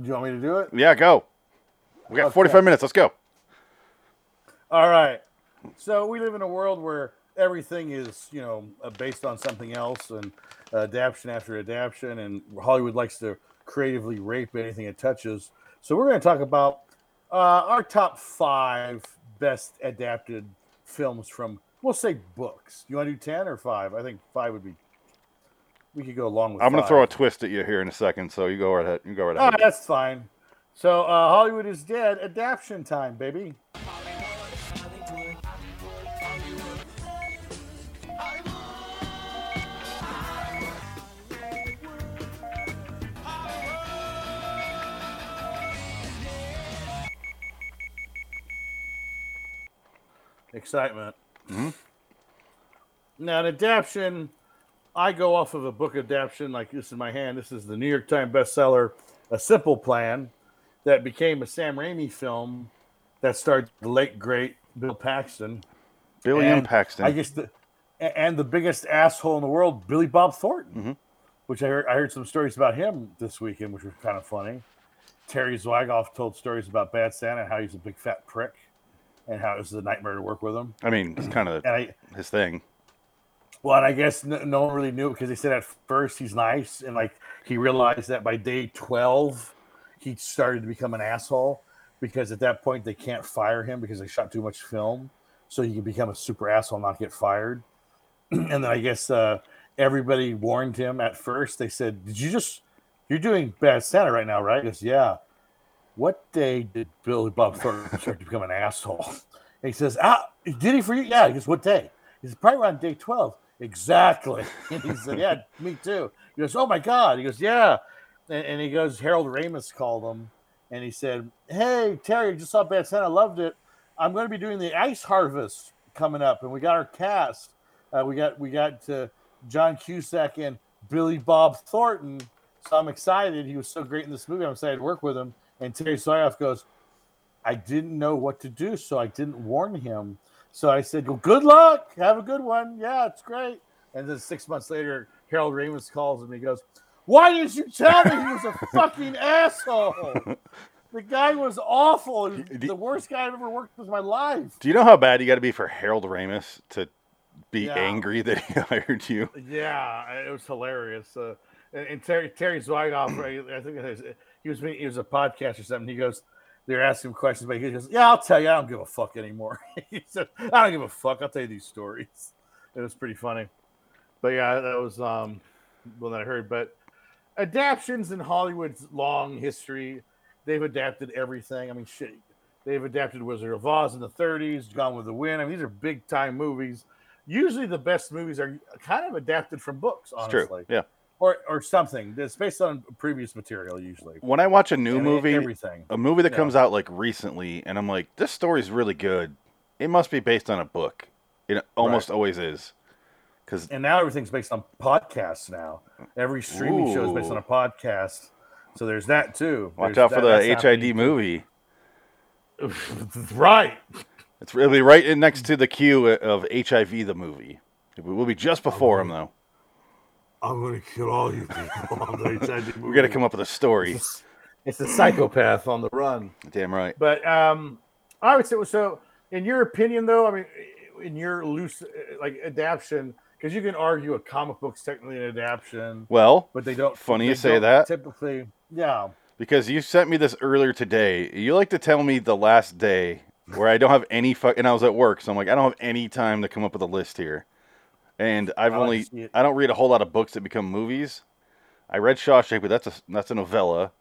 Do you want me to do it? Yeah, go. We got Okay. 45 minutes. Let's go. All right. So we live in a world where everything is, you know, uh, based on something else and adaptation after adaptation, and Hollywood likes to creatively rape anything it touches. So we're going to talk about uh, our top five best adapted films from, we'll say, books. You want to do ten or five? I think five would be. We could go along with. I'm going to throw a twist at you here in a second, so you go right ahead. You go right ahead. right, that's fine. So uh, Hollywood is dead. Adaptation time, baby. Excitement. Hmm. Now, an adaptation, I go off of a book adaptation like this in my hand. This is the New York Times bestseller, A Simple Plan, that became a Sam Raimi film that starred the late great Bill Paxton. Billy and Paxton. I guess the and the biggest asshole in the world, Billy Bob Thornton, Mm-hmm. which I heard, I heard some stories about him this weekend, which were kind of funny. Terry Zwigoff told stories about Bad Santa and how he's a big fat prick, and how it was a nightmare to work with him. I mean, it's kind of I, his thing. Well, I guess no, one really knew because they said at first he's nice, and like he realized that by day twelve, he started to become an asshole because at that point they can't fire him because they shot too much film, so he can become a super asshole and not get fired. and then I guess uh, everybody warned him at first. They said, "Did you just you're doing Bad Santa right now, right?" He goes, "Yeah." What day did Billy Bob Thornton start to become an asshole? And he says, "Ah, did he for you?" Yeah. He goes, "What day?" He said, "Probably around day 12. Exactly. And he said, "Yeah, me too." He goes, "Oh my god." He goes, "Yeah," and, and he goes, Harold Ramis called him, and he said, "Hey Terry, just saw Bad Santa, loved it. I'm going to be doing the Ice Harvest coming up, and we got our cast. Uh, we got we got John Cusack and Billy Bob Thornton. So I'm excited. He was so great in this movie. I'm excited to work with him." And Terry Zwigoff goes, I didn't know what to do, so I didn't warn him. So I said, "Well, good luck. Have a good one. Yeah, it's great." And then six months later, Harold Ramis calls him. He goes, "Why didn't you tell me he was a fucking asshole? The guy was awful. The worst guy I've ever worked with in my life." Do you know how bad you got to be for Harold Ramis to be Yeah. angry that he hired you? Yeah, it was hilarious. Uh, and, and Terry Terry Zwigoff, right, I think was, he was he was a podcast or something. He goes, they're asking him questions, but he goes, "Yeah, I'll tell you. I don't give a fuck anymore." he said, "I don't give a fuck. I'll tell you these stories." It was pretty funny, but yeah, that was um one that I heard. But adaptions in Hollywood's long history, they've adapted everything. I mean, shit, they've adapted Wizard of Oz in the '30s, Gone with the Wind. I mean, these are big time movies. Usually, the best movies are kind of adapted from books. Honestly. Yeah. Or or something that's based on previous material. Usually, When I watch a new movie, everything. a movie that Yeah. comes out like recently, and I'm like, this story's really good. It must be based on a book. It almost always is. Because And now everything's based on podcasts. Now every streaming show is based on a podcast. So there's that too. watch There's out for that- the HID happening. movie. right. It's really right in next to the queue of HIV the movie. It will be just before him though. I'm gonna kill all you people. on the HID We got to come up with a story. It's a psychopath on the run. Damn right. But um, I would say so. In your opinion, though, I mean, in your loose uh, like adaptation, because you can argue a comic book's technically an adaptation, Well, but they don't. Funny they you say don't that. Typically, yeah. because you sent me this earlier today. You like to tell me the last day where I don't have any fuck, and I was at work, so I'm like, I don't have any time to come up with a list here. And I've I only, it. I don't read a whole lot of books that become movies. I read Shawshank, but that's a that's a novella.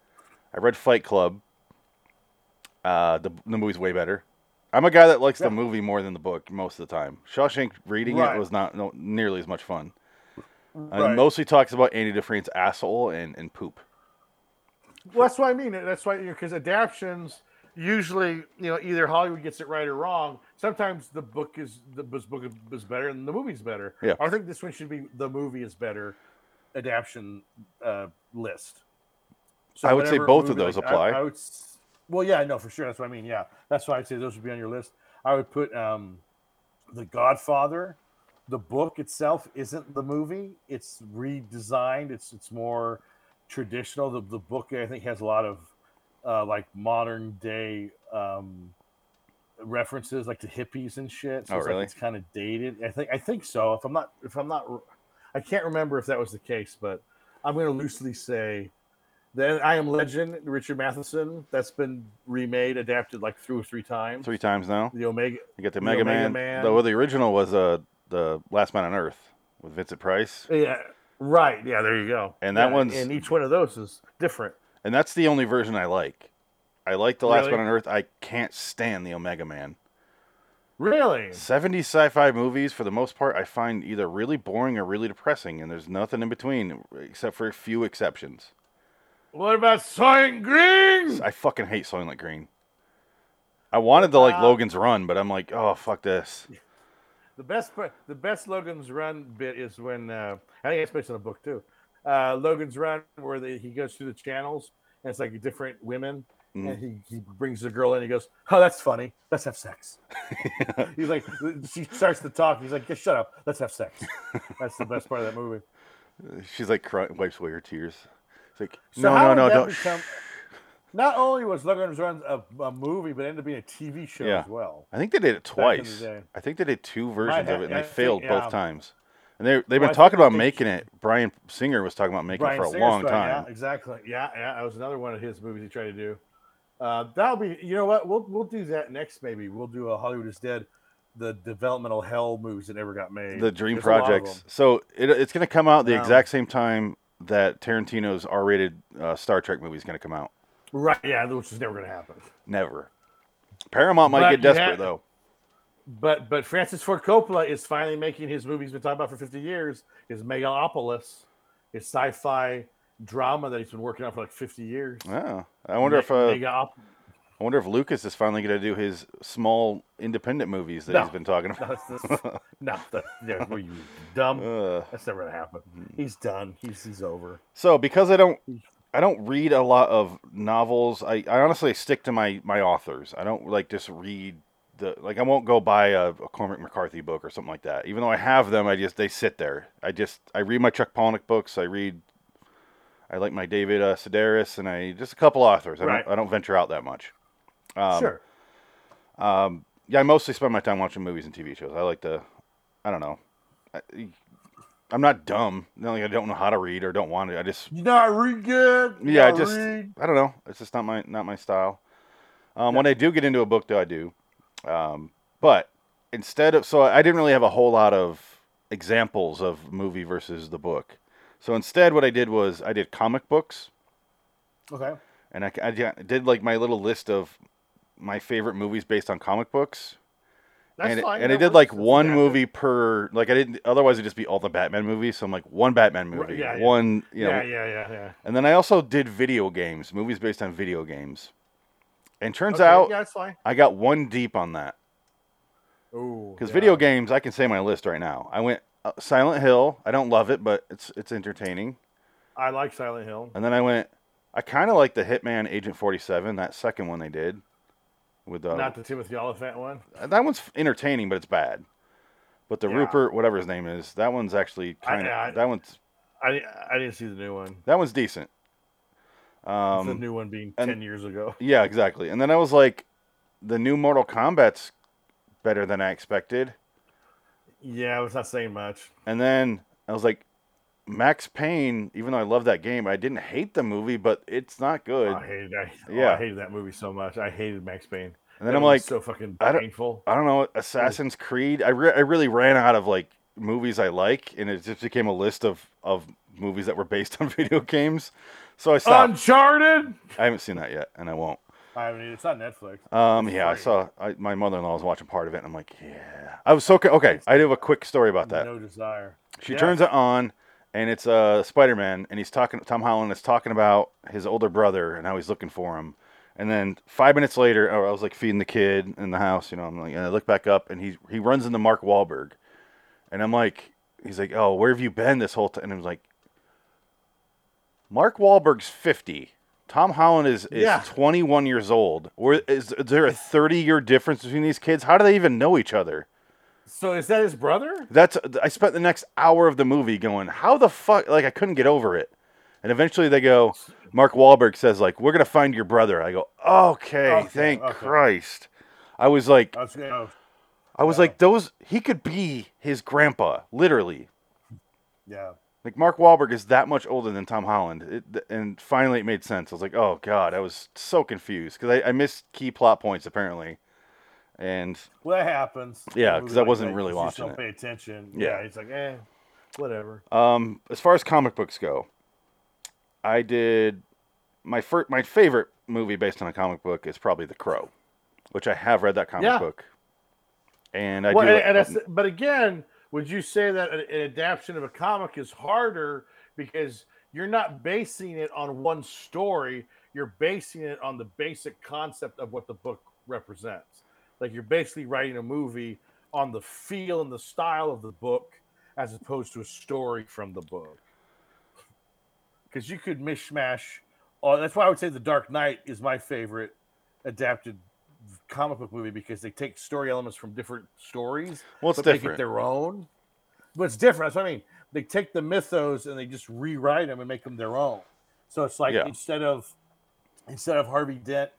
I read Fight Club. Uh, the the movie's way better. I'm a guy that likes Yeah. the movie more than the book most of the time. Shawshank reading Right. it was not no, nearly as much fun. Right. it mostly talks about Andy Dufresne's asshole and, and poop. Well, that's what I mean. That's why because adaptions usually, you know, either Hollywood gets it right or wrong. Sometimes the book is the book is better and the movie's better. Yeah. I think this one should be the movie is better adaptation uh, list. So I would say both of those like, apply. I, would, well, yeah, I know for sure. That's what I mean. Yeah, that's why I'd say those would be on your list. I would put um, The Godfather. The book itself isn't the movie. It's redesigned. It's it's more traditional. The, the book I think has a lot of uh, like modern day um, references, like to hippies and shit. So Oh, it's really? Like it's kind of dated. I think I think so. If I'm not, if I'm not, I can't remember if that was the case, but I'm going to loosely say that I Am Legend, Richard Matheson, that's been remade, adapted like three or three times. Three times now. The Omega, You got the The Mega Omega Man. Man. The, well, the original was uh, the Last Man on Earth with Vincent Price, yeah, right, yeah, there you go. And that Yeah, one's- and each one of those is different. And that's the only version I like. I like the Last Really? Man on Earth. I can't stand the Omega Man. Really? 70 sci-fi movies, for the most part, I find either really boring or really depressing, and there's nothing in between except for a few exceptions. What about Soylent Green? I fucking hate Soylent Green. I wanted to like Uh, Logan's Run, but I'm like, oh fuck this. The best the best Logan's Run bit is when uh, I think it's based on a book too. Uh, Logan's Run, where the, he goes through the channels and it's like different women, Mm. and he, he brings the girl in. He goes, "Oh, that's funny. Let's have sex." he's like, she starts to talk. He's like, "Just shut up. Let's have sex." That's the best part of that movie. She's like cry- wipes away her tears. It's like, So no, no, no, don't. become- Not only was Logan's Run a, a movie, but it ended up being a TV show Yeah. as well. I think they did it twice. I think they did two versions of it, and I they think, failed yeah. both times. And they they've been Well, talking think about making it. Bryan Singer was talking about making Bryan it for a Singer's long right, time. Yeah, exactly. Yeah, yeah. That was another one of his movies he tried to do. Uh, that'll be. You know what? We'll we'll do that next. Maybe we'll do a Hollywood is Dead, the developmental hell movies that never got made. The Dream There's a lot of Projects. So it, it's going to come out the exact same time that Tarantino's R-rated uh, Star Trek movie is going to come out. Right. Yeah, which is never going to happen. Never. Paramount might But get desperate have- though. But but Francis Ford Coppola is finally making his movie he's been talking about for 50 years. His Megalopolis, his sci-fi drama that he's been working on for like 50 years. Oh, I wonder Me- if uh, I wonder if Lucas is finally going to do his small independent movies that No. he's been talking no, about. no, that, yeah, were you dumb? Uh, That's never gonna happen. He's done. He's he's over. so because I don't I don't read a lot of novels. I, I honestly stick to my my authors. I don't like just read the like I won't go buy a, a Cormac McCarthy book or something like that. Even though I have them, I just they sit there. I just I read my Chuck Palahniuk books. I read I like my David uh, Sedaris and I just a couple authors. I Right. don't I don't venture out that much. Um, sure. Um, yeah, I mostly spend my time watching movies and TV shows. I like to, I don't know. I, I'm not dumb. Not like I don't know how to read or don't want to. I just, You not read good. You yeah, I just, read. I don't know. It's just not my not my style. Um, When I do get into a book, though, I do. Um, but instead of, so I didn't really have a whole lot of examples of movie versus the book. So instead, what I did was I did comic books. Okay. and I, I did like my little list of my favorite movies based on comic books. That's and, it- fine. and that I did like one adaptive. movie per like I didn't otherwise it'd just be all the Batman movies. So I'm like one Batman Right, movie, yeah, yeah. one you know, Yeah, yeah, yeah, yeah. and then I also did video games, movies based on video games. And turns Okay, out yeah. I got one deep on that Ooh, because yeah. video games I can say my list right now. I went uh, Silent Hill. I don't love it, but it's it's entertaining. I like Silent Hill. And then I went. I kind of like the Hitman Agent 47, that second one they did with uh, Not the Timothy Olyphant one. That one's entertaining, but it's bad. But the Yeah. Rupert, whatever his name is, that one's actually kind of that one's I I didn't see the new one. that one's decent. The Um, new one being and- ten years ago. yeah, exactly. And then I was like, the new Mortal Kombat's better than I expected. Yeah, I was not saying much. And then I was like, Max Payne. Even though I love that game, I didn't hate the movie, but it's not good. I hated that. Oh, Yeah. I hated that movie so much. I hated Max Payne. And then That I'm like, so fucking I don't- painful. I don't know, Assassin's Creed. I, re- I really ran out of like movies I like, and it just became a list of of movies that were based on video games. So I stopped. Uncharted. I haven't seen that yet, and I won't. I mean, it's on Netflix. Um, yeah, I saw. I, my mother-in-law was watching part of it, and I'm like, yeah. I was so co- okay. I have a quick story about that. No desire. She Yeah. turns it on, and it's uh, Spider-Man, and he's talking. Tom Holland is talking about his older brother and how he's looking for him. And then five minutes later, oh, I was like feeding the kid in the house, you know. I'm like, and I look back up, and he he runs into Mark Wahlberg, and I'm like, he's like, oh, where have you been this whole time? And I was like, Mark Wahlberg's 50. Tom Holland is, is Yeah. 21 years old. Or is, is there a 30 year difference between these kids? How do they even know each other? So is that his brother? That's I spent the next hour of the movie going, how the fuck? Like I couldn't get over it. And eventually they go, Mark Wahlberg says like, "We're gonna find your brother." I go, "Okay, Okay, thank okay. Christ." I was like, I was, Yeah. like, those. He could be his grandpa, literally. yeah. Like Mark Wahlberg is that much older than Tom Holland, it, and finally it made sense. I was like, "Oh God," I was so confused because I, I missed key plot points apparently, and Well, that happens. Yeah, because I wasn't really you just watching don't it. pay attention. Yeah. Yeah. It's like, eh, whatever. Um, as far as comic books go, I did my first, my favorite movie based on a comic book is probably The Crow, which I have read that comic Yeah. book, and I well, do. and, like- and that's, but again, would you say that an, adaptation of a comic is harder because you're not basing it on one story, you're basing it on the basic concept of what the book represents. Like you're basically writing a movie on the feel and the style of the book as opposed to a story from the book. Because you could mishmash. Oh, that's why I would say The Dark Knight is my favorite adapted comic book movie because they take story elements from different stories, well, it's but make it different. their own. But it's different. That's what I mean. They take the mythos and they just rewrite them and make them their own. So it's like Yeah. instead of instead of Harvey Dent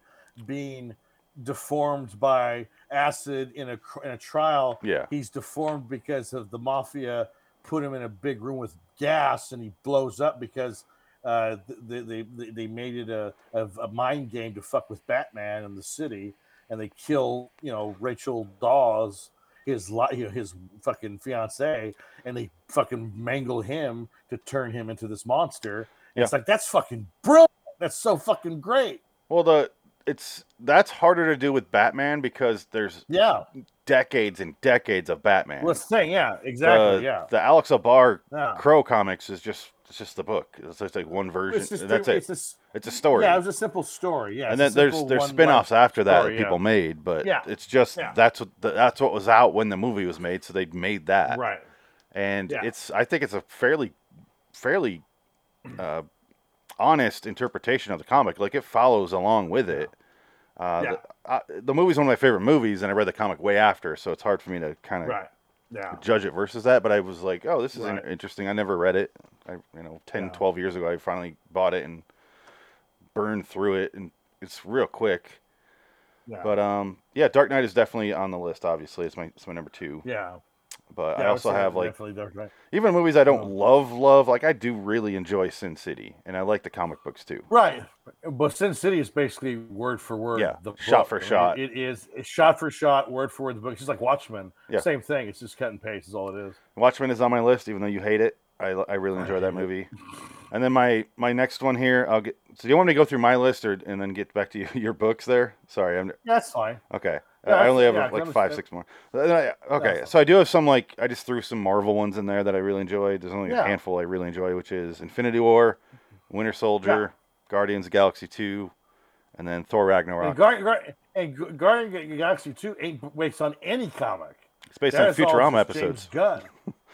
being deformed by acid in a in a trial, Yeah, he's deformed because of the mafia put him in a big room with gas and he blows up because uh, they, they, they, they made it a, a, a mind game to fuck with Batman in the city and they kill you know Rachel Dawes his you know, his fucking fiance and they fucking mangle him to turn him into this monster. Yeah. It's like that's fucking brilliant. That's so fucking great. well, the it's that's harder to do with Batman because there's Yeah. decades and decades of Batman. Well, thing. Yeah. Exactly. the, yeah. the Alex O'Barr Yeah. Crow comics is just it's just the book. It's just like one version. It's just that's it's it. Just, It's a story. Yeah, it was a simple story. Yeah, and then there's there's spin-offs after that story, that people yeah. made, but Yeah. it's just Yeah. that's what the, that's what was out when the movie was made, so they made that. Right. And it's I think it's a fairly fairly uh, honest interpretation of the comic. Like it follows along with it. Uh, Yeah. the, uh, the movie's one of my favorite movies, and I read the comic way after, so it's hard for me to kind of Right. Yeah. judge it versus that. But I was like, oh, this is Right. interesting. I never read it. I you know 10, Yeah. 12 years ago, I finally bought it and burned through it, and it's real quick. Yeah. But um, yeah, Dark Knight is definitely on the list. Obviously, it's my it's my number two. yeah. But yeah, I also have like definitely Dark Knight. even movies I don't love, love. Like I do really enjoy Sin City, and I like the comic books too. Right. But Sin City is basically word for word. Yeah, the shot book. for I mean, shot. It is shot for shot, word for word. The book. It's just like Watchmen. Yeah. Same thing. It's just cut and paste. Is all it is. Watchmen is on my list, even though you hate it. I, I really enjoy that movie. And then my my next one here, I'll get. So do you want me to go through my list or and then get back to you, your books there? Sorry, I'm That's fine. okay. Yeah, I only have yeah, like five, six more. Uh, I- okay, so I do have some like I just threw some Marvel ones in there that I really enjoyed. There's only a handful I really enjoy, which is Infinity War, Winter Soldier, Guardians of the Galaxy Two, and then Thor Ragnarok. And, Guard, and Gu- Guardian of the Galaxy Two ain't based on any comic. it's based That on Futurama episodes. James Gunn.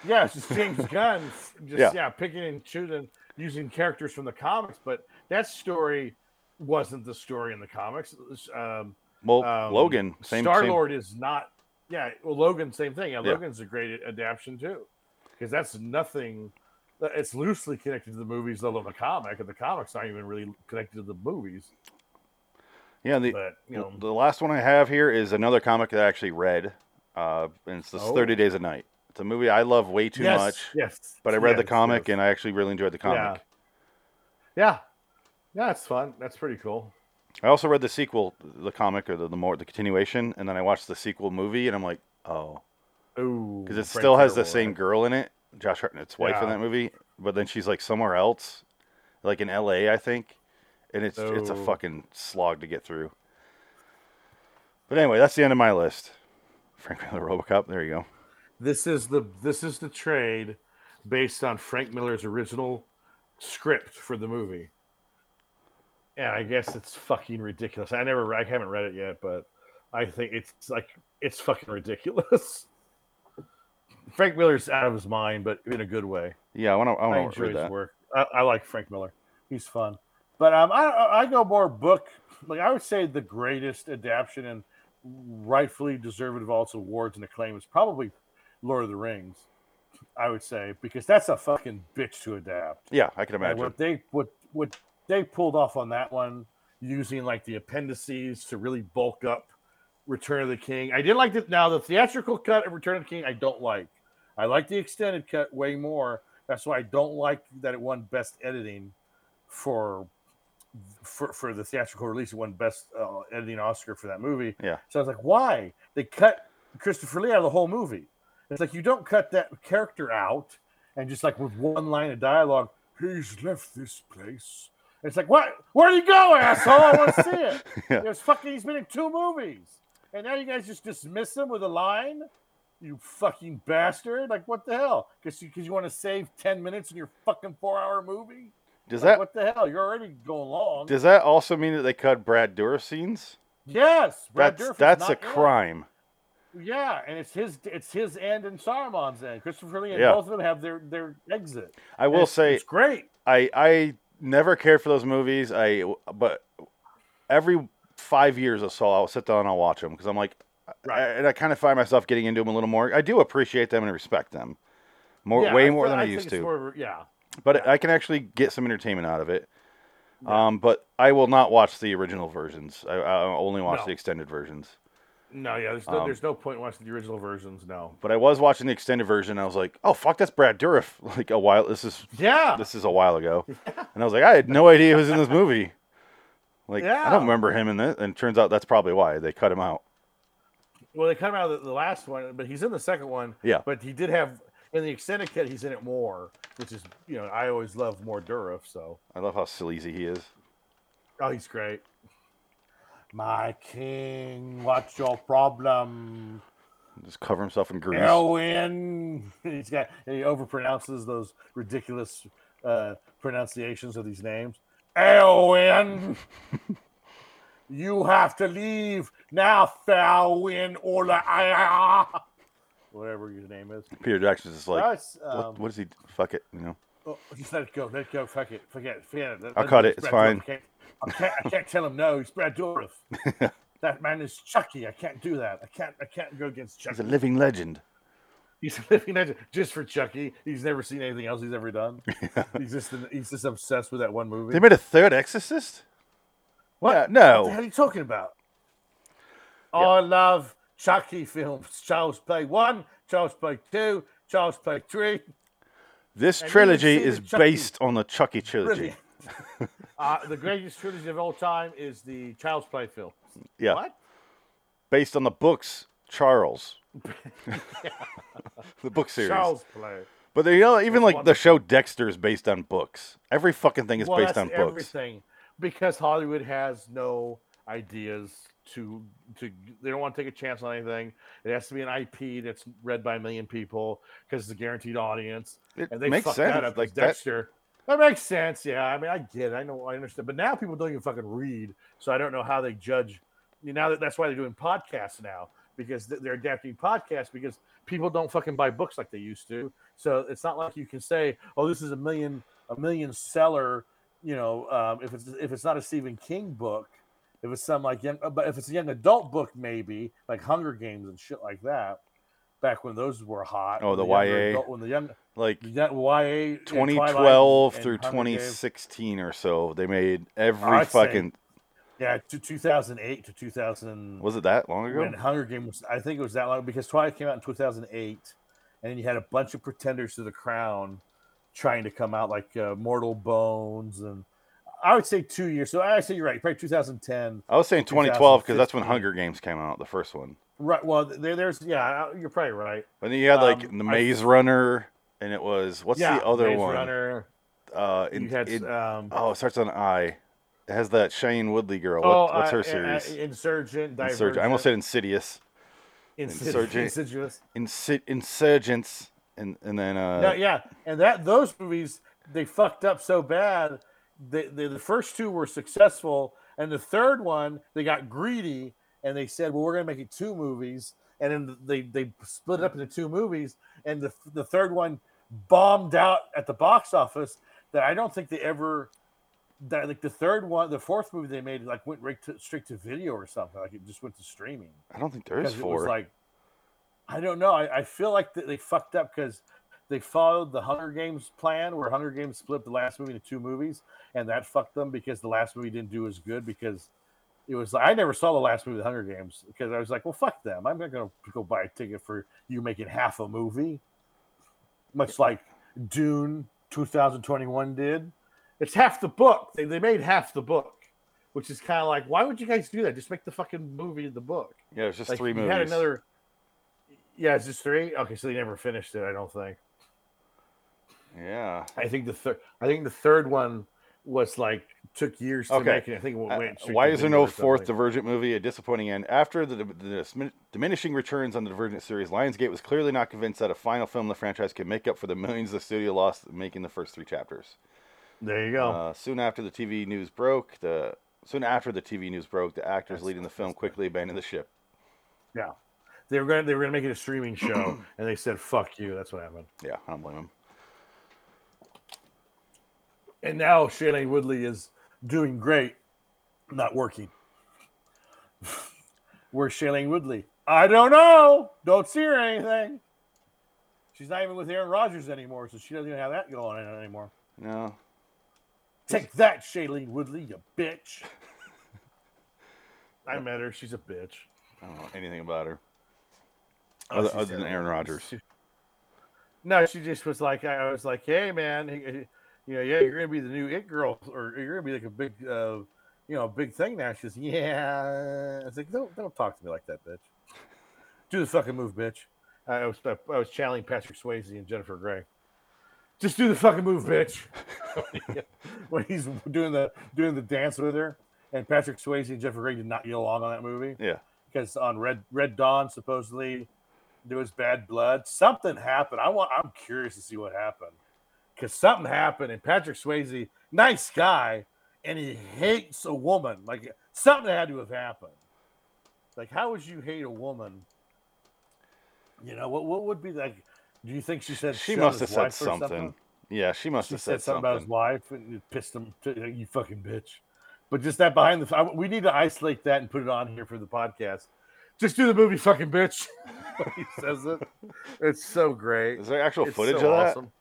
Yeah, it's just James Gunn. Just Yeah. yeah. picking and choosing, using characters from the comics. But that story wasn't the story in the comics. Um, Well, um, Logan, same thing. Star Lord is not. Yeah, well, Logan, same thing. Yeah, Yeah. Logan's a great adaptation too, because that's nothing. uh, It's loosely connected to the movies, although the comic and the comics aren't even really connected to the movies. Yeah, the But you know, the last one I have here is another comic that I actually read, uh, and it's this Oh. Thirty Days a Night. It's a movie I love way too yes, much, Yes, but I read the comic yes. and I actually really enjoyed the comic. Yeah, yeah, Yeah, it's fun. That's pretty cool. I also read the sequel, the comic or the, the more the continuation, and then I watched the sequel movie, and I'm like, oh, Ooh, because it Frank still has the same right? girl in it, Josh Hartnett's wife in that movie, but then she's like somewhere else, like in L.A. I think, and it's it's a fucking slog to get through. But anyway, that's the end of my list. Frank Miller RoboCop. There you go. This is the this is the trade based on Frank Miller's original script for the movie. And I guess it's fucking ridiculous. I never I haven't read it yet, but I think it's like it's fucking ridiculous. Frank Miller's out of his mind, but in a good way. Yeah, I want to. I I want to enjoy his that. work. I, I like Frank Miller. He's fun. But um, I I go more book. Like I would say the greatest adaptation and rightfully deserved of all its awards and acclaim is probably Lord of the Rings. I would say because that's a fucking bitch to adapt. Yeah, I can And imagine. what they what what they pulled off on that one using like the appendices to really bulk up Return of the King. I didn't like it. Now the theatrical cut of Return of the King, I don't like. I like the extended cut way more. That's why I don't like that it won Best Editing for for, for the theatrical release. It won Best uh, Editing Oscar for that movie. Yeah. So I was like, why? They cut Christopher Lee out of the whole movie. It's like you don't cut that character out and just like with one line of dialogue, he's left this place. It's like, what? Where do you go, asshole? I want to see it. Yeah. There's fucking. He's been in two movies, and now you guys just dismiss him with a line. You fucking bastard! Like what the hell? Because you you want to save ten minutes in your fucking four-hour movie. Does Like, that what the hell? You're already going long. does that also mean that they cut Brad Dourif scenes? yes, Brad That's Dourif that's a in crime. Yeah, and it's his it's his end and Saruman's end. Christopher Lee and Yeah. both of them have their their exit. I will it's- say it's great. I I never cared for those movies. I but every five years or so, I'll sit down and I'll watch them because I'm like, Right. I, and I kind of find myself getting into them a little more. I do appreciate them and respect them more, Yeah, way more feel- than I, think used to. more yeah, but I can actually get some entertainment out of it. Yeah. Um, but I will not watch the original versions. I, I'll only watch No. the extended versions. No, yeah. There's no, Um, there's no point watching the original versions. No. But I was watching the extended version. I was like, oh fuck, that's Brad Dourif. Like a while. This is Yeah, this is a while ago, and I was like, I had no idea he was in this movie. Like I don't remember him in this, and it turns out that's probably why they cut him out. Well, they cut him out of the, the last one, but he's in the second one. Yeah. But he did have in the extended cut, he's in it more, which is you know I always love more Dourif. So I love how sleazy he is. oh, he's great. My king, what's your problem? Just cover himself in grease. Elwin. He's got he overpronounces those ridiculous uh, pronunciations of these names. Elwin. you have to leave now, Falwin Ola. Whatever his name is. Peter Jackson's just like, That's, what, um, what is he? Fuck it, you know. oh, just let it go. Let it go. Fuck it. Forget it. Forget it. Let- I'll let cut it, it's fine. I can't, I can't, tell him no. He's Brad Dourif. that man is Chucky. I can't do that. I can't. I can't go against Chucky. He's a living legend. He's a living legend just for Chucky. He's never seen anything else he's ever done. he's just he's just obsessed with that one movie. They made a third Exorcist. what? Yeah, What the no. hell are you talking about? I love Chucky films. Charles Play One, Charles Play Two, Charles Play Three. This And trilogy is Chucky- based on the Chucky trilogy. Brilliant. uh, the greatest trilogy of all time is the Child's Play film. Yeah, What? based on the books Charles. the book series. Child's Play. But they, you know, even like the show Dexter is based on books. Every fucking thing is well, based on books. everything because Hollywood has no ideas to to. They don't want to take a chance on anything. It has to be an IP that's read by a million people because it's a guaranteed audience. It And they makes fucked sense. that up. like Like that, Dexter. That makes sense. Yeah, I mean, I get it. I know, I understand. But now people don't even fucking read, so I don't know how they judge. You know, now that that's why they're doing podcasts now because they're adapting podcasts because people don't fucking buy books like they used to. So it's not like you can say, "Oh, this is a million a million seller." You know, um, if it's if it's not a Stephen King book, if it's some like young, uh, but if it's a young adult book, maybe like Hunger Games and shit like that. Back when those were hot. Oh, when the YA. adult- when the young like the YA 2012 through Hunger Games. 2016 or so, they made every I'd say- fucking. Yeah, to 2008 to 2000. Was it that long ago? when Hunger Games? Was, I think it was that long because Twilight came out in 2008, and then you had a bunch of pretenders to the crown trying to come out, like uh, Mortal Bones, and I would say two years. So I say you're right, probably 2010. I was saying 2012 because that's when Hunger Games came out, the first one. Right. Well, there, there's yeah, you're probably right. But then you had like Um, the I- Maze Runner, and it was what's yeah, the other Maze one? Runner. Uh, you had in- um, oh, it starts on I. It has that Shailene Woodley girl. oh, What, what's her uh, uh, series? Insurgent, Insurgent. Divergent, I almost said Insidious. Insid- Insurgent. Insidious. Insi- Insurgents, and and then uh, No, yeah, and that those movies they fucked up so bad. They, they, the first two were successful, and the third one they got greedy and they said, "Well, we're going to make it two movies." And then they they split it up into two movies, and the the third one bombed out at the box office. That I don't think they ever. That like the third one, the fourth movie they made like went right to, straight to video or something. Like it just went to streaming I don't think there is because it was four. like I don't know. I, I feel like that they fucked up because they followed the Hunger Games plan, where Hunger Games split the last movie into two movies, and that fucked them because the last movie didn't do as good because it was like I never saw the last movie, The Hunger Games, because I was like, well, fuck them. I'm not gonna go buy a ticket for you making half a movie, much like Dune 2021 did. It's half the book. They, they made half the book, which is kind of like, why would you guys do that? Just make the fucking movie the book. Yeah, it's just Like, three you movies. Had another. Yeah, it's just three. Okay, so they never finished it. I don't think. Yeah. I think the third. I think the third one was like took years to Okay. make. And I think it Uh, went. straight why is there no fourth. Divergent movie? A disappointing end. After the, the dimin- diminishing returns on the Divergent series, Lionsgate was clearly not convinced that a final film in the franchise could make up for the millions the studio lost making the first three chapters. There you go. Uh, soon after the TV news broke, the soon after the TV news broke, the actors That's- leading the film quickly abandoned the ship. yeah, they were gonna they were gonna make it a streaming show, and they said "fuck you." That's what happened. Yeah, I don't blame them. And now Shailene Woodley is doing great, not working. Where's Shailene Woodley? I don't know. Don't see her anything. She's not even with Aaron Rodgers anymore, so she doesn't even have that going on anymore. No, Take that, Shailene Woodley, you bitch. I met her. She's a bitch. I don't know anything about her Oh, other, other than. Aaron Rodgers. She- no, she just was like, I was like, hey, man, he- he- you know, yeah, you're gonna be the new it girl, or you're gonna be like a big, uh, you know, big thing now. She's goes, yeah. I was like, don't, don't talk to me like that, bitch. Do the fucking move, bitch. I was, I was channeling Patrick Swayze and Jennifer Grey. Just do the fucking move, bitch. when he's doing the doing the dance with her, and Patrick Swayze and Jennifer Grey did not get along on that movie Yeah, because on Red Red Dawn supposedly there was bad blood. Something happened. I want. I'm curious to see what happened because something happened. And Patrick Swayze, nice guy, and he hates a woman. Like something had to have happened. Like how would you hate a woman? You know what? What would be like? Do you think she said she must have said or something. Yeah, she must she have said said something about his wife and it pissed him. To, you fucking bitch. But just that behind the, I- we need to isolate that and put it on here for the podcast. Just do the movie, fucking bitch. he says it. It's so great. Is there actual It's footage so of that? awesome.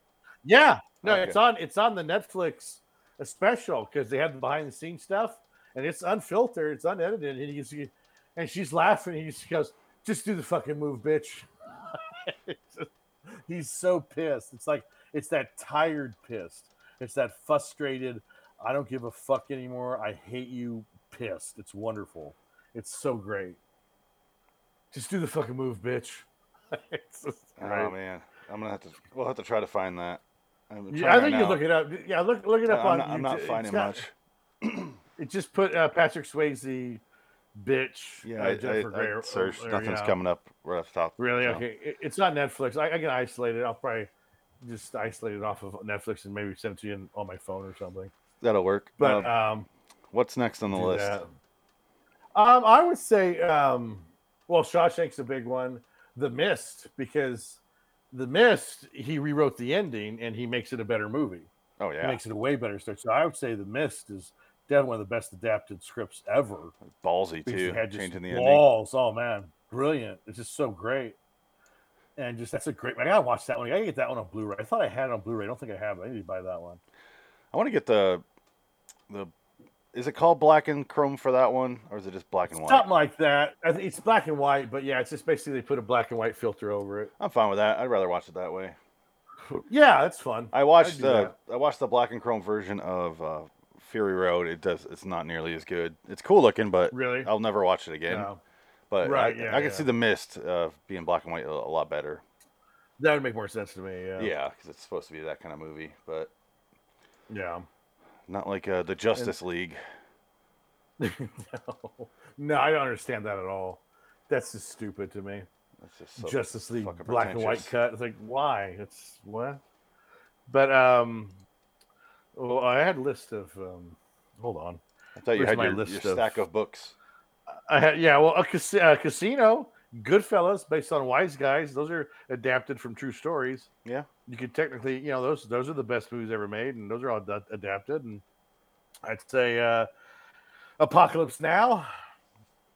Yeah, no, Okay. it's on. It's on the Netflix special because they have the behind the scenes stuff, and it's unfiltered, it's unedited, and he's and she's laughing. And he just goes, "Just do the fucking move, bitch." Just- he's so pissed. It's like it's that tired pissed. It's that frustrated. I don't give a fuck anymore. I hate you. Pissed. It's wonderful. It's so great. Just do the fucking move, bitch. just Oh great. man, I'm gonna have to. We'll have to try to find that. Yeah, I think you look it up. Yeah, look look it up I'm on. not, I'm not finding got- much. It just put uh, Patrick Swayze, bitch. Yeah, uh, I, I, I searched. or- Nothing's yeah. coming up right off the top. Really? so. Okay, It- it's not Netflix. I, I can isolate it. I'll probably just isolate it off of Netflix and maybe send it to you on my phone or something. That'll work. But Uh, um, what's next on the list? that. Um, I would say, um, well, Shawshank's a big one. The Mist, because The Mist, he rewrote the ending and he makes it a better movie. Oh He yeah, makes it a way better story. So I would say The Mist is definitely one of the best adapted scripts ever. ballsy because too. had just Changing the ending. Oh man, brilliant! It's just so great, and just that's a great. I gotta watch that one. I gotta get that one on Blu-ray. I thought I had it on Blu-ray. I don't think I have it. I need to buy that one. I want to get the the. Is it called black and chrome for that one, or is it just black and white? Something like that. It's black and white, but yeah, it's just basically they put a black and white filter over it. I'm fine with that. I'd rather watch it that way. Yeah, that's fun. I watched the I watched the black and chrome version of uh, Fury Road. It does. It's not nearly as good. It's cool looking, but Really? I'll never watch it again. No, But Right, I, yeah, I can yeah. see the mist uh, being black and white a, a lot better. that would make more sense to me. Yeah. Yeah, because it's supposed to be that kind of movie, but Yeah. Not like uh, the Justice League. no. no, I don't understand that at all. That's just stupid to me. That's just so Justice League black and white cut. It's like why? It's what? But um, well, I had a list of um. Hold on. I thought you Where's had your, list your stack of books. I had yeah. Well, a, cas- uh casino, Goodfellas, based on Wise Guys. Those are adapted from true stories. Yeah. You could technically, you know, those those are the best movies ever made, and those are all ad- adapted. And I'd say uh, Apocalypse Now.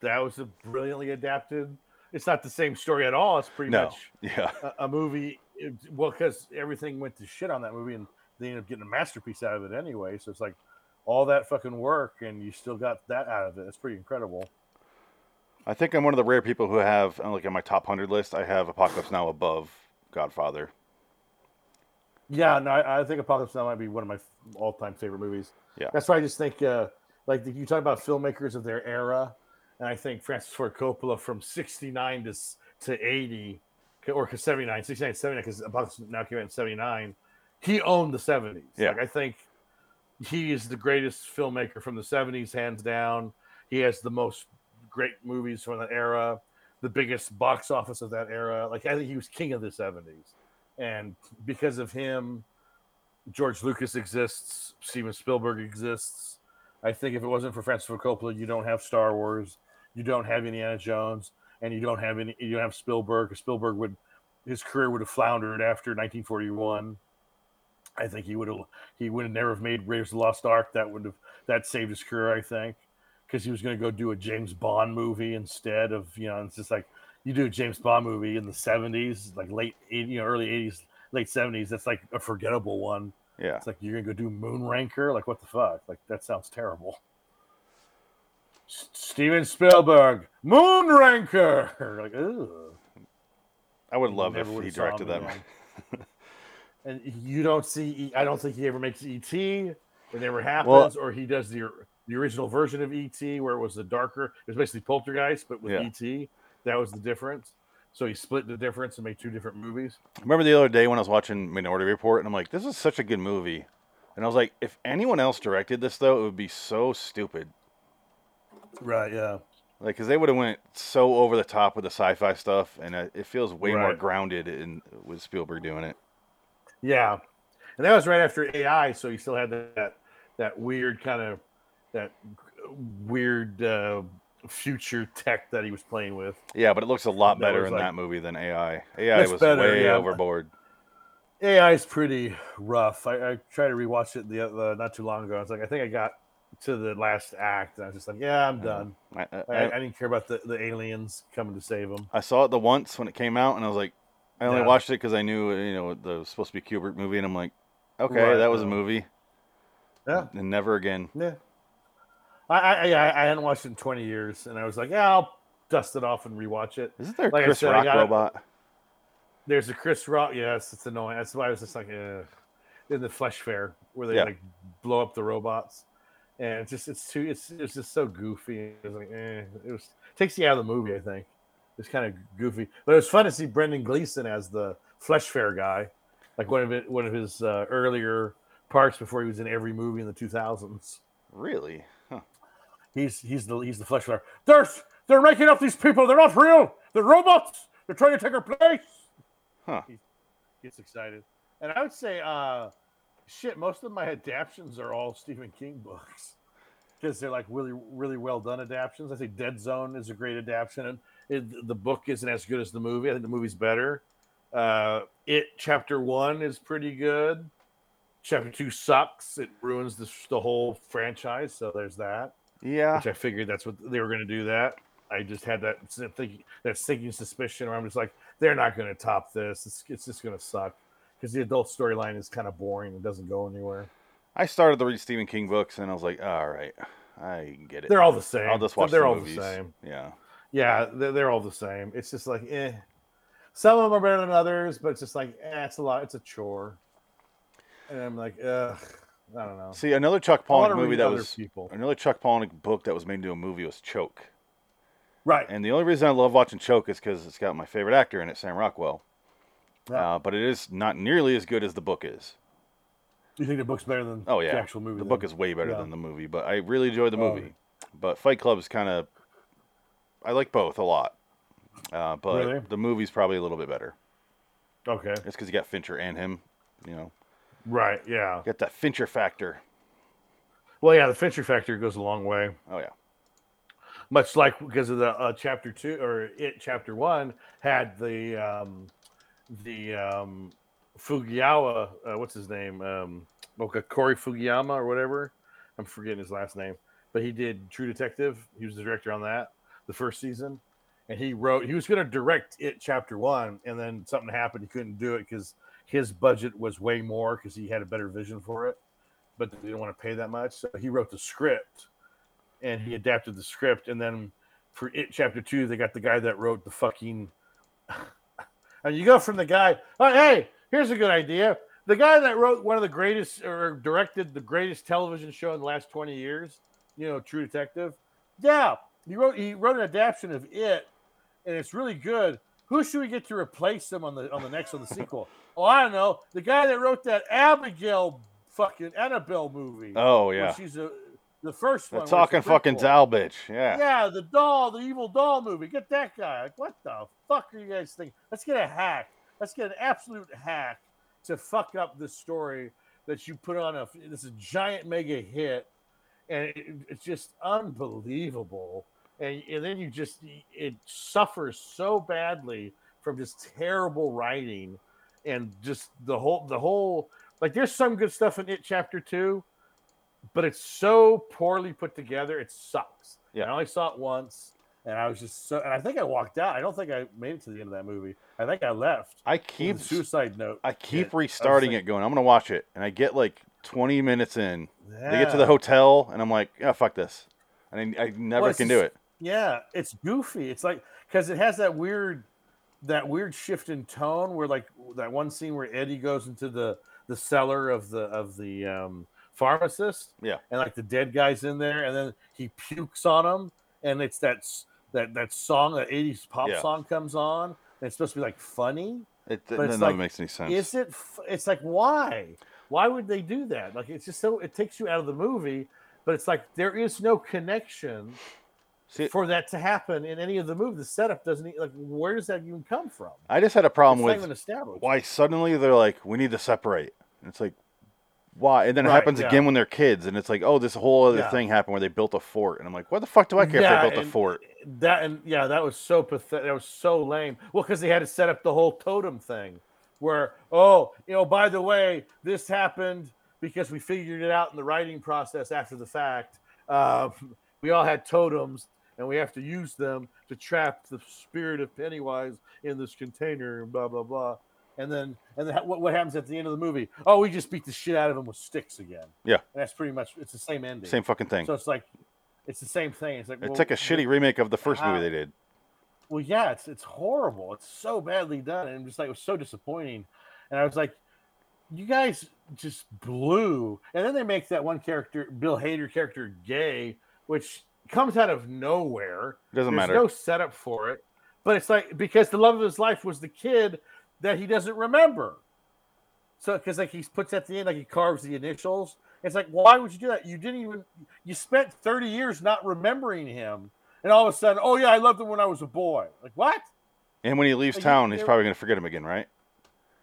That was a brilliantly adapted. It's not the same story at all. It's pretty No. much Yeah. a, a movie it, well, because everything went to shit on that movie, and they ended up getting a masterpiece out of it anyway. So it's like all that fucking work, and you still got that out of it. It's pretty incredible. I think I'm one of the rare people who have, uh, like, on my top hundred list, I have Apocalypse Now above Godfather. Yeah, no, I, I think Apocalypse Now might be one of my all-time favorite movies. Yeah. that's why I just think, uh, like you talk about filmmakers of their era, and I think Francis Ford Coppola from '69 to to '80, or 79, 69, 79, because Apocalypse Now came out in '79. He owned the '70s. Yeah. Like I think he is the greatest filmmaker from the '70s, hands down. He has the most great movies from that era, the biggest box office of that era. Like I think he was king of the '70s, and because of him, George Lucas exists, Steven Spielberg exists. I think if it wasn't for Francis Ford Coppola, you don't have Star Wars, you don't have Indiana Jones, and you don't have any. You don't have Spielberg. Spielberg would his career would have floundered after 1941. I think he would have he would have never have made Raiders of the Lost Ark. That would have that saved his career. I think because he was going to go do a James Bond movie instead of you know. It's just like you do a James Bond movie in the 70s, like late 80, you know, early 80s, late 70s. That's like a forgettable one. Yeah. It's like you're gonna go do Moonraker. Like what the fuck? Like that sounds terrible. S- Steven Spielberg, Moonraker. Like. I would love if he directed that. and you don't see. I don't think he ever makes ET. It never happens, or he does the the original version of ET, where it was the darker. It was basically Poltergeist, but with Yeah. ET. That was the difference. So he split the difference and made two different movies. Remember the other day when I was watching Minority Report, and I'm like, this is such a good movie. And I was like, if anyone else directed this, though, it would be so stupid. Right. Yeah. Like, because they would have went so over the top with the sci-fi stuff, and it, it feels way more grounded in with Spielberg doing it. Yeah, and that was right after AI, so he still had that that weird kind of that weird uh, future tech that he was playing with. Yeah, but it looks a lot That better in like- that movie than AI. AI was better, way yeah. overboard. AI is pretty rough. I, I tried to rewatch it the uh, not too long ago. I was like, I think I got to the last act, and I was just like, yeah, I'm done. I, I, I, I didn't care about the, the aliens coming to save him. I saw it the once when it came out, and I was like, I only Yeah. watched it because I knew you know the was supposed to be a Kubrick movie, and I'm like, okay, Right, that was a movie, Yeah, and never again. yeah. I I, I, I hadn't watched it in 20 years, and I was like, yeah, I'll dust it off and rewatch it. Isn't there a Like Chris said, Rock got it- robot? There's a Chris Rock. Yes, it's annoying. That's why I was just like, eh. in the Flesh Fair where they Yeah. like blow up the robots, and it's just it's too it's it's just so goofy. It was like, eh. It was takes you out of the movie. I think it's kind of goofy, but it was fun to see Brendan Gleeson as the Flesh Fair guy, like one of it one of his uh, earlier parts before he was in every movie in the 2000s. Really? Huh. He's he's the he's the Flesh Fair. They're they're making up these people. They're not real. They're robots. They're trying to take our place. Huh. He gets excited, and I would say, uh, shit. Most of my adaptions are all Stephen King books because they're like really really well done adaptions. I think Dead Zone is a great adaptation, and it, the book isn't as good as the movie. I think the movie's better. Uh, it chapter one is pretty good. Chapter two sucks. It ruins the, the whole franchise. So there's that Yeah. which I figured that's what they were going to do. That I just had that thinking, that sinking suspicion, where I'm just like, they're not going to top this. It's, it's just going to suck because the adult storyline is kind of boring and doesn't go anywhere. I started to read Stephen King books, and I was like, all right, I get it. They're all the same. I'll just watch They're the all movies. the same. Yeah. Yeah, they're, they're all the same. It's just like, eh. Some of them are better than others, but it's just like, eh, it's a lot. It's a chore. And I'm like, ugh, I don't know. See, another Chuck Palahniuk movie that was people. another Chuck Palahniuk book that was made into a movie was Choke. Right. And the only reason I love watching Choke is because it's got my favorite actor in it, Sam Rockwell. Yeah. Uh, but it is not nearly as good as the book is. you think the book's better than Oh yeah, the actual movie? The then? book is way better Yeah. than the movie, but I really enjoyed the Oh, movie. But Fight Club is kind of, I like both a lot. Uh, but Really? the movie's probably a little bit better. Okay. It's because you got Fincher and him. You know, Right. Yeah. got that Fincher factor. Well, yeah, the Fincher factor goes a long way. Oh yeah, much like because of the uh, chapter two or it chapter one had the um, the um, Fugiyawa, uh, what's his name? Um, okay, Corey Fugiyama or whatever. I'm forgetting his last name, but he did True Detective. He was the director on that, the first season, and he wrote. He was going to direct it chapter one, and then something happened. He couldn't do it because his budget was way more because he had a better vision for it, but they didn't want to pay that much. So he wrote the script, and he adapted the script, and then for it chapter two, they got the guy that wrote the fucking. and you go from the guy, oh hey, here's a good idea. The guy that wrote one of the greatest or directed the greatest television show in the last 20 years, you know, True Detective. Yeah, he wrote he wrote an adaptation of it, and it's really good. Who should we get to replace him on the on the next on the sequel? Oh, I don't know. The guy that wrote that Abigail fucking Annabelle movie. Oh yeah, she's a the first the one. talking fucking. Zal bitch. Yeah. Yeah, the doll, the evil doll movie. Get that guy. Like, what the fuck are you guys thinking? Let's get a hack. Let's get an absolute hack to fuck up this story that you put on a this is a giant mega hit, and it, it's just unbelievable. And, and then you just it suffers so badly from just terrible writing and just the whole the whole like there's some good stuff in it chapter two but it's so poorly put together it sucks Yeah. i only saw it once and i was just so and i think i walked out i don't think i made it to the end of that movie i think i left I keep suicide note I keep restarting like- it, going. I'm gonna watch it, and I get like 20 minutes in. They get to the hotel, and I'm like, yeah, fuck this, and I, I never it's can do it. Yeah, it's goofy. It's like because it has that weird, that weird shift in tone where like that one scene where Eddie goes into the the cellar of the of the um, pharmacist. Yeah. and like the dead guy's in there, and then he pukes on him, and it's that that that song, that '80s pop Yeah. song comes on. And it's supposed to be like funny. It But it's like, makes any sense. Is it? It's like why? Why would they do that? Like it's just so it takes you out of the movie, but it's like there is no connection See, for that to happen in any of the movies. The setup doesn't like where does that even come from? I just had a problem It's with why suddenly they're like, we need to separate. And it's like, why? And then it Right, happens yeah. again when they're kids, and it's like, oh, this whole other Yeah. thing happened where they built a fort, and I'm like, what the fuck do I care Yeah, if they built a fort? That and yeah, that was so pathetic. That was so lame. Well, because they had to set up the whole totem thing, where oh, you know, by the way, this happened because we figured it out in the writing process after the fact. Uh, we all had totems, and we have to use them to trap the spirit of Pennywise in this container, and blah blah blah. And then, and then what, what happens at the end of the movie? Oh, we just beat the shit out of him with sticks again. Yeah. and that's pretty much it's the same ending. Same fucking thing. So it's like, it's the same thing. It's like it's well, like a shitty remake of the first how- movie they did. well, yeah, it's it's horrible. It's so badly done, and just like it was so disappointing. And I was like, you guys just blew. And then they make that one character, Bill Hader character, gay, which comes out of nowhere. Doesn't There's matter. no setup for it, but it's like because the love of his life was the kid that he doesn't remember. So because like he puts at the end, like he carves the initials. It's like, why would you do that? You didn't even. You spent thirty years not remembering him, and all of a sudden, oh yeah, I loved him when I was a boy. Like what? And when he leaves Like, town, he's probably gonna forget him again, right?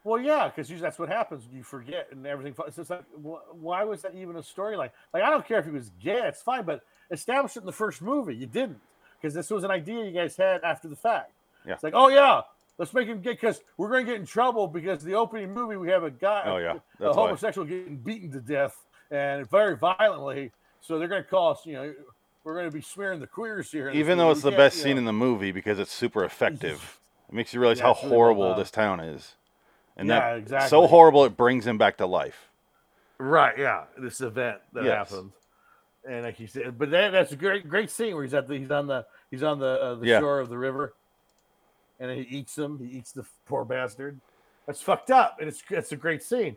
Well, yeah, because that's what happens. You forget and everything. It's just like, wh- why was that even a storyline? Like, I don't care if he was gay; it's fine. But establish it in the first movie. You didn't, because this was an idea you guys had after the fact. Yeah. It's like, oh yeah, let's make him gay because we're going to get in trouble because the opening movie we have a guy, Oh, yeah, a that's why. homosexual getting beaten to death and very violently. So they're going to call us. You know, we're going to be smearing the queers here. Even though it's the best scene know. in the movie because it's super effective. It makes you realize Yeah, how it's really horrible this town is. And Yeah, that exactly. so horrible it brings him back to life. Right, yeah, this event that Yes. happened, and like he said, but that, that's a great, great scene where he's at the he's on the he's on the uh, the Yeah. shore of the river, and he eats him. He eats the poor bastard. That's fucked up, and it's it's a great scene.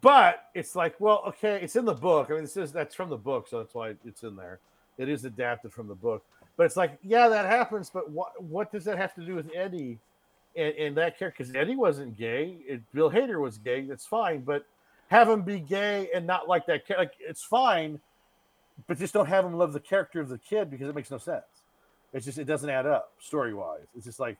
But it's like, well, okay, it's in the book. I mean, this is that's from the book, so that's why it's in there. It is adapted from the book, but it's like, yeah, that happens. But what what does that have to do with Eddie and, and that character? Because Eddie wasn't gay. It, Bill Hader was gay. That's fine, but have him be gay and not like that. Like it's fine, but just don't have him love the character of the kid because it makes no sense. It's just it doesn't add up story wise. It's just like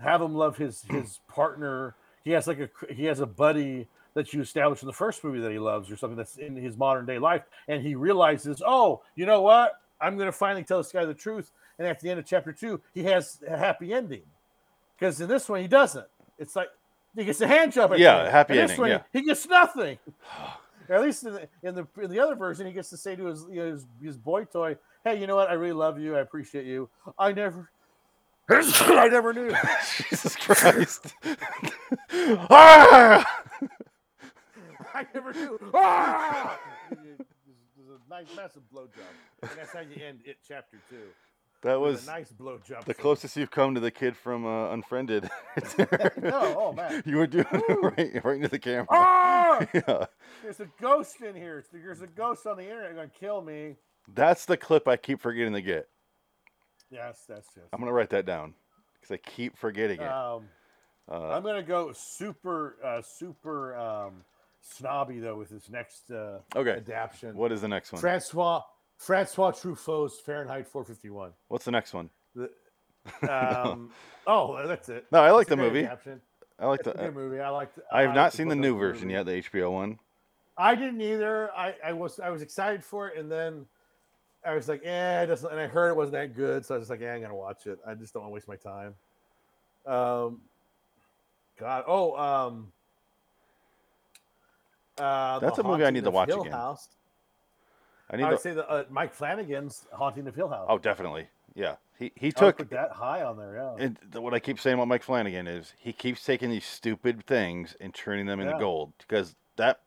have him love his his partner. He has like a he has a buddy that you established in the first movie that he loves or something that's in his modern day life, and he realizes, oh, you know what? I'm going to finally tell this guy the truth. And at the end of chapter two, he has a happy ending. Because in this one, he doesn't. It's like he gets a hand job. At Yeah, happy In this ending, one, yeah. he gets nothing. At least in the, in the in the other version, he gets to say to his you know, his, his boy toy, "Hey, you know what? I really love you. I appreciate you. I never, I never knew. Jesus Christ! ah! I never knew. Ah! There's a nice, massive blowjob, and that's how you end it. Chapter two. That was a nice blowjob. the closest you've come to the kid from uh, Unfriended. No, oh, man. You were doing it right, right into the camera. Ah! Yeah. There's a ghost in here. There's a ghost on the internet gonna kill me. That's the clip I keep forgetting to get. Yes, that's just. I'm gonna write that down because I keep forgetting it. Um, Uh, I'm gonna go super, uh, super um, snobby though with this next uh, okay. adaptation. What is the next one? Francois Francois Truffaut's Fahrenheit 451. What's the next one? The, um, oh, that's it. No, I like the movie. I like a the. movie. I like. I have like not seen the new version movie. yet, the HBO one. I didn't either. I, I was I was excited for it, and then I was like, eh, it doesn't. And I heard it wasn't that good, so I was just like, yeah, I'm gonna watch it. I just don't want to waste my time. Um, God, oh, um, uh, That's a movie I need to watch Hill again. House. I need I would to. say the uh, Mike Flanagan's Haunting the Hill House. Oh, definitely. Yeah. He he took. that high on there. Yeah, And th- what I keep saying about Mike Flanagan is he keeps taking these stupid things and turning them into Yeah. gold because that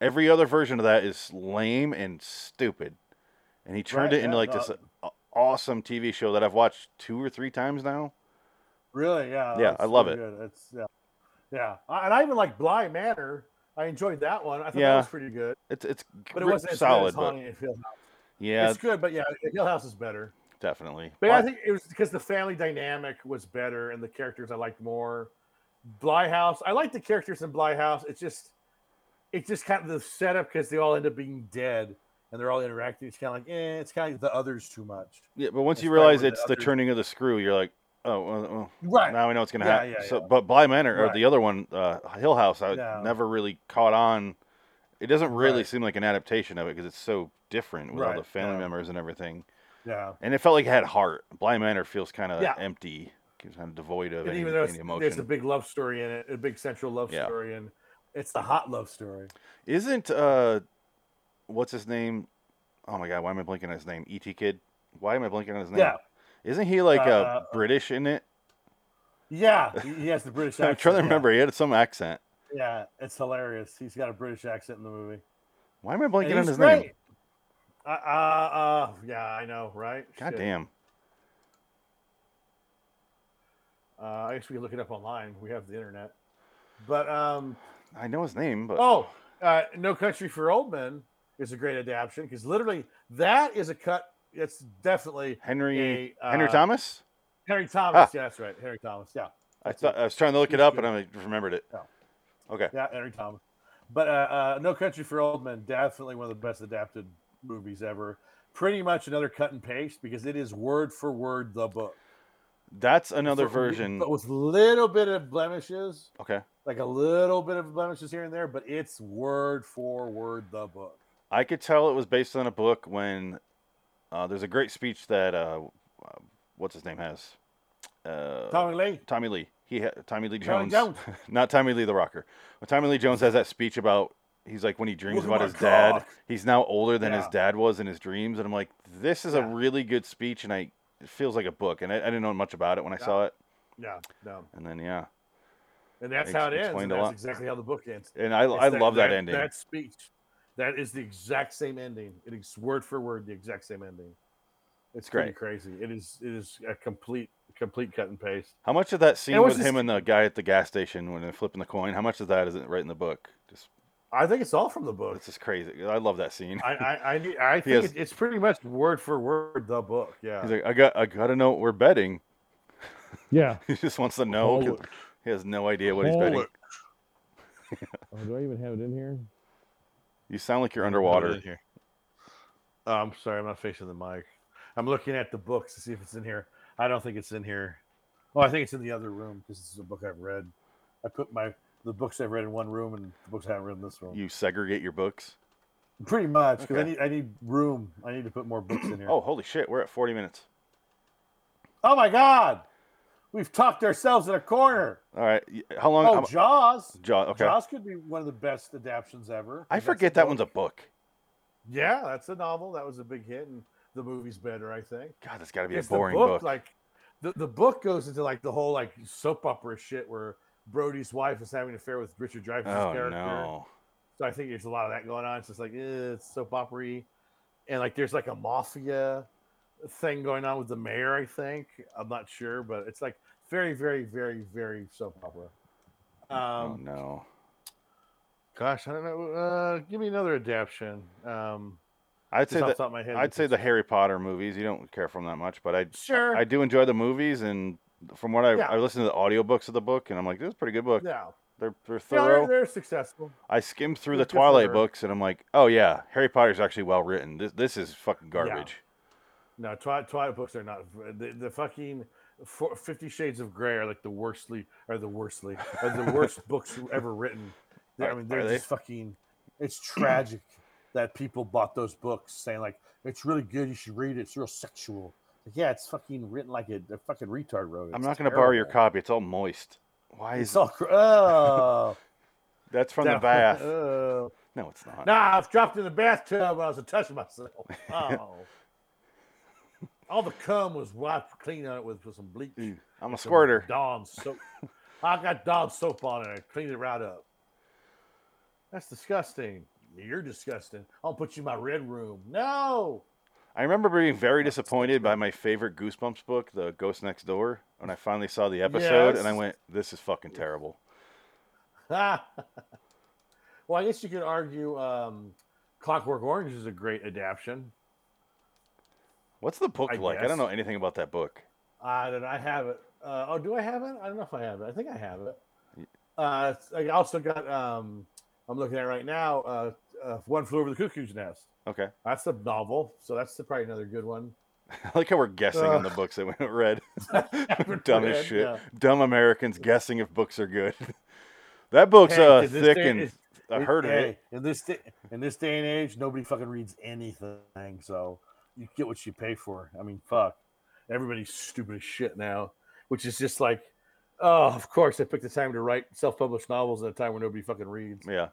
every other version of that is lame and stupid, and he turned Right, it into yeah, like this no. awesome TV show that I've watched two or three times now. really, yeah, Yeah, I love really it. Good. It's yeah, yeah, and I even like Bly Manor. I enjoyed that one. I thought Yeah. that was pretty good, It's it's but it wasn't as solid, good as but Haunting of Hill House. yeah, It's good, but yeah, Hill House is better. definitely. But I think it was because the family dynamic was better and the characters I liked more. Bly House, I like the characters in Bly House. It's just, it's just kind of the setup because they all end up being dead and they're all interacting. It's kind of like, eh, it's kind of the others too much. yeah, but once That's you realize where the it's the turning of the screw, you're like, oh, well, Right. now we know what's gonna Yeah, happen. yeah, so, yeah. but Bly Manor or the other one, uh, Hill House, I No. never really caught on. It doesn't really Right. seem like an adaptation of it because it's so different with all the family yeah. members and everything. Yeah. And it felt like it had heart. Bly Manor feels kind of empty, kind of devoid of And any, even though any emotion. there's a big love story in it, a big central love story, and it's the hot love story. Isn't uh, what's his name? Oh my god, why am I blinking on his name? E.T. Kid. Why am I blinking on his name? Yeah. Isn't he like Uh, uh, British in it? Yeah, he has the British accent. I'm trying to yeah. remember. He had some accent. Yeah, it's hilarious. He's got a British accent in the movie. Why am I And blinking on his great. name? Uh, uh, uh, yeah, I know, right? God Shit. damn. Uh, I guess we can look it up online. We have the internet. But um, I know his name, but oh, uh, No Country for Old Men is a great adaptation because literally that is a cut. It's definitely Henry a, Henry uh, Thomas. Henry Thomas. Ah. Yeah, that's right. Henry Thomas. Yeah, I thought. I was trying to look it up and I remembered it. Yeah. Okay. yeah, Henry Thomas. But uh, uh, No Country for Old Men, definitely one of the best adapted movies ever. Pretty much another cut and paste because it is word for word the book. That's another For- version. but with little bit of blemishes, Okay. like a little bit of blemishes here and there, but it's word for word the book. I could tell it was based on a book when uh, there's a great speech that uh, uh, what's his name has. Uh, Tommy Lee, Tommy Lee. He ha- Tommy Lee Tommy Jones, Jones. not Tommy Lee the rocker. When Tommy Lee Jones has that speech about he's like when he dreams Look about his dad, he's now older than his dad was in his dreams, and I'm like, this is a really good speech, and I it feels like a book, and I, I didn't know much about it when I saw it, yeah, no, and then yeah, and that's Ex- how it ends. that's exactly how the book ends. and I It's I love that, ending. That speech, that is the exact same ending. It is word for word the exact same ending. It's pretty great. crazy. It is. It is a complete, complete cut and paste. How much of that scene with this- him and the guy at the gas station when they're flipping the coin? How much of that is it right in the book? Just I think it's all from the book. it's just crazy. I love that scene. I, I, I, I think has- it's pretty much word for word the book. Yeah. He's like, I got I got to know what we're betting. Yeah. He just wants to know. He has no idea what he's betting. Oh, do I even have it in here? You sound like you're underwater. in here. Oh, I'm sorry, I'm not facing the mic. I'm looking at the books to see if it's in here. I don't think it's in here. Oh, I think it's in the other room because this is a book I've read. I put my the books I've read in one room and the books I haven't read in this room. You segregate your books. Pretty much because I need I need room. I need to put more books in here. Oh, holy shit! We're at 40 minutes. Oh my God, we've talked ourselves in a corner. All right. How long? Oh, how- Jaws. Jaws. Okay. Jaws could be one of the best adaptations ever. I forget that book. one's a book. Yeah, that's a novel. That was a big hit, and the movie's better, I think. God, that's got to be a It's the boring book. Like the, the book goes into like the whole like soap opera shit where Brody's wife is having an affair with Richard Dreyfuss' Oh character. no. So I think there's a lot of that going on. It's just like eh, it's soap opera and like there's like a mafia thing going on with the mayor. I think I'm not sure, but it's like very, very, very, very soap opera. oh Um, no. gosh, I don't know. Uh, give me another adaptation. Um, I'd say that the top of my head, I'd say the Harry Potter movies. You don't care for them that much, but I sure. I do enjoy the movies, and from what I Yeah. I listened to the audiobooks of the book, and I'm like, this is a pretty good book. yeah, They're they're yeah, thorough. they're, they're successful. I skimmed through They're the Twilight books, and I'm like, oh yeah, Harry Potter's actually well written. This this is fucking garbage. No, Twilight, Twilight books are not the, the fucking Fifty Shades of Grey are like the worstly or the worstly are the worst books ever written. They're- I mean, they're they? just fucking. It's tragic that people bought those books saying like it's really good. You should read it. It's real sexual. Like, yeah, it's fucking written like a, a fucking retard wrote it. I'm not gonna borrow your copy. It's all moist. Why is It's all cr- oh that's from the bath? oh. No, it's not. Nah, I was dropped in the bathtub when I was touching myself. Oh. All the cum was wiped clean on it with, with some bleach. Ew, I'm a squirter. Dawn soap. I got Dawn soap on it. I cleaned it right up. That's disgusting. You're disgusting. I'll put you in my red room. No. I remember being very disappointed by my favorite Goosebumps book, The Ghost Next Door, when I finally saw the episode, and I went, "This is fucking terrible." well, I guess you could argue um, Clockwork Orange is a great adaptation. What's the book I like? I don't know anything about that book. I don't. know. I have it. Uh, oh, do I have it? I don't know if I have it. I think I have it. Uh, I also got. Um, I'm looking at it right now. Uh, uh, One Flew Over the Cuckoo's Nest. Okay, That's a novel, so that's probably another good one. I like how we're guessing on the books that we haven't read. Dumb as shit. yeah. Dumb Americans guessing if books are good. that book's Hey, uh, thick and I heard of it. In this day, in this day and age, nobody fucking reads anything. So you get what you pay for. I mean, fuck. Everybody's stupid as shit now, which is just like, oh, of course, I picked the time to write self-published novels at a time where nobody fucking reads. Yeah,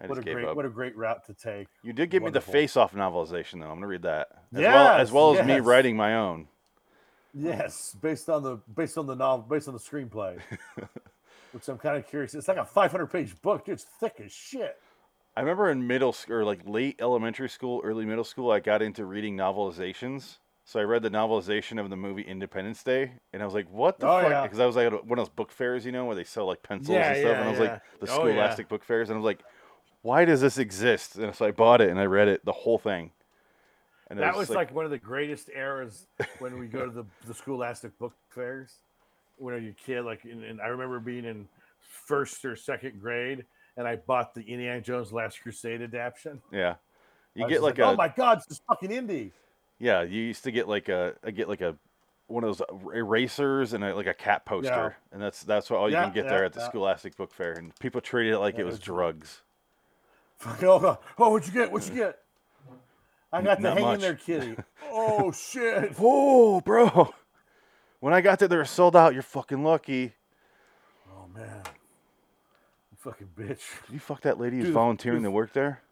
I What a great, up. what a great route to take. You did give Wonderful. me the face-off novelization though. I'm gonna read that as well as Yes, well as me writing my own. Yes, based on the based on the novel, based on the screenplay, which I'm kind of curious. It's like a 500 page book. Dude, it's thick as shit. I remember in middle school or like late elementary school, early middle school, I got into reading novelizations. So I read the novelization of the movie Independence Day, and I was like, "What the Oh, fuck?" yeah. Because I was like at one of those book fairs, you know, where they sell like pencils Yeah, and stuff, yeah, and I was yeah. like, the Oh, yeah. Scholastic book fairs, and I was like, "Why does this exist?" And so I bought it and I read it, the whole thing. And it that was just like, one of the greatest eras when we go to the, the scholastic book fairs when you're a kid like and, and i remember being in first or second grade and i bought the indiana jones last crusade adaptation. Yeah, you get just like, a oh my god is fucking indie. Yeah, you used to get like a I get like a one of those erasers and a, like a cat poster, and that's that's what all you Yeah, can get yeah, there at the yeah. Scholastic Book Fair, and people treated it like Yeah, it was drugs. oh, oh what'd you get? What'd you get? I got the Not hang in there kitty. Oh shit. Whoa, bro! When I got there, they were sold out. You're fucking lucky. oh man fucking bitch Did you fuck that lady who's Dude, volunteering dude. to work there?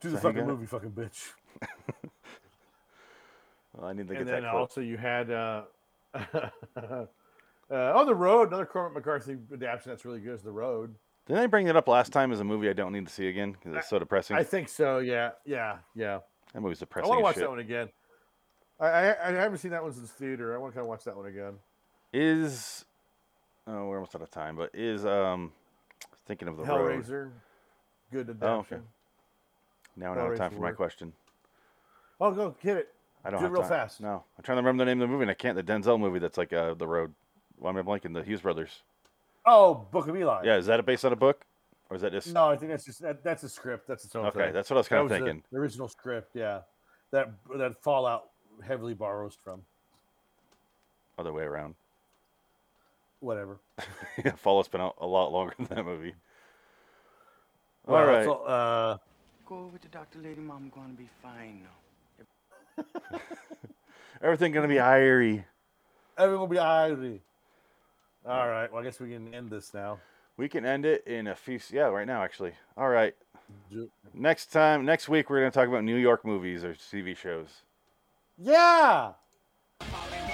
do the So fucking movie fucking bitch Well, I need to get and that then clip. also you had uh, uh, on the road, another Cormac McCarthy adaptation that's really good is the road. Didn't I bring that up last time as a movie I don't need to see again because it's so depressing? I think so. Yeah, yeah, yeah. that movie's depressing. I want to watch shit. that one again. I, I I haven't seen that one since theater. I want to kind of watch that one again. Is oh, we're almost out of time, but is um thinking of the road. Hellraiser, good Oh, okay. Now I don't have time for my question. Oh, go get it. I don't Do it real time. fast. No, I'm trying to remember the name of the movie, and I can't. The Denzel movie that's like uh, the road. Why am I blanking? The Hughes brothers. Oh, Book of Eli. Yeah, is that based on a book, or is that just? No, I think that's just that, that's a script. That's its own okay, thing. that's what I was kind That of was the- thinking. The, original script, yeah. That that Fallout heavily borrows from. Other way around. Whatever. yeah, Fallout's been out a lot longer than that movie. All Well, right. so, uh, Go over to Dr. Lady Mom, gonna be fine now. Everything gonna be irie. everyone will be irie. All right. Well, I guess we can end this now. We can end it in a few. Yeah, right now actually. All right. Next time, next week, we're gonna talk about New York movies or TV shows. Yeah. Falling